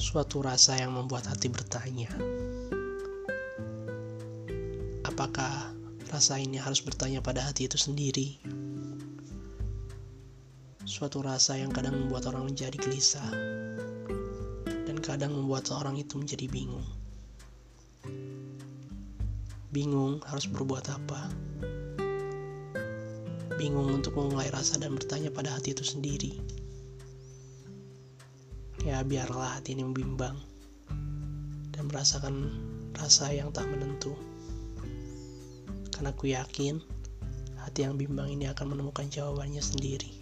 suatu rasa yang membuat hati bertanya, apakah rasa ini harus bertanya pada hati itu sendiri? Suatu rasa yang kadang membuat orang menjadi gelisah, dan kadang membuat seorang itu menjadi bingung. Bingung harus berbuat apa? Bingung untuk memulai rasa dan bertanya pada hati itu sendiri. Ya biarlah hati ini membimbang dan merasakan rasa yang tak menentu. Karena aku yakin hati yang bimbang ini akan menemukan jawabannya sendiri.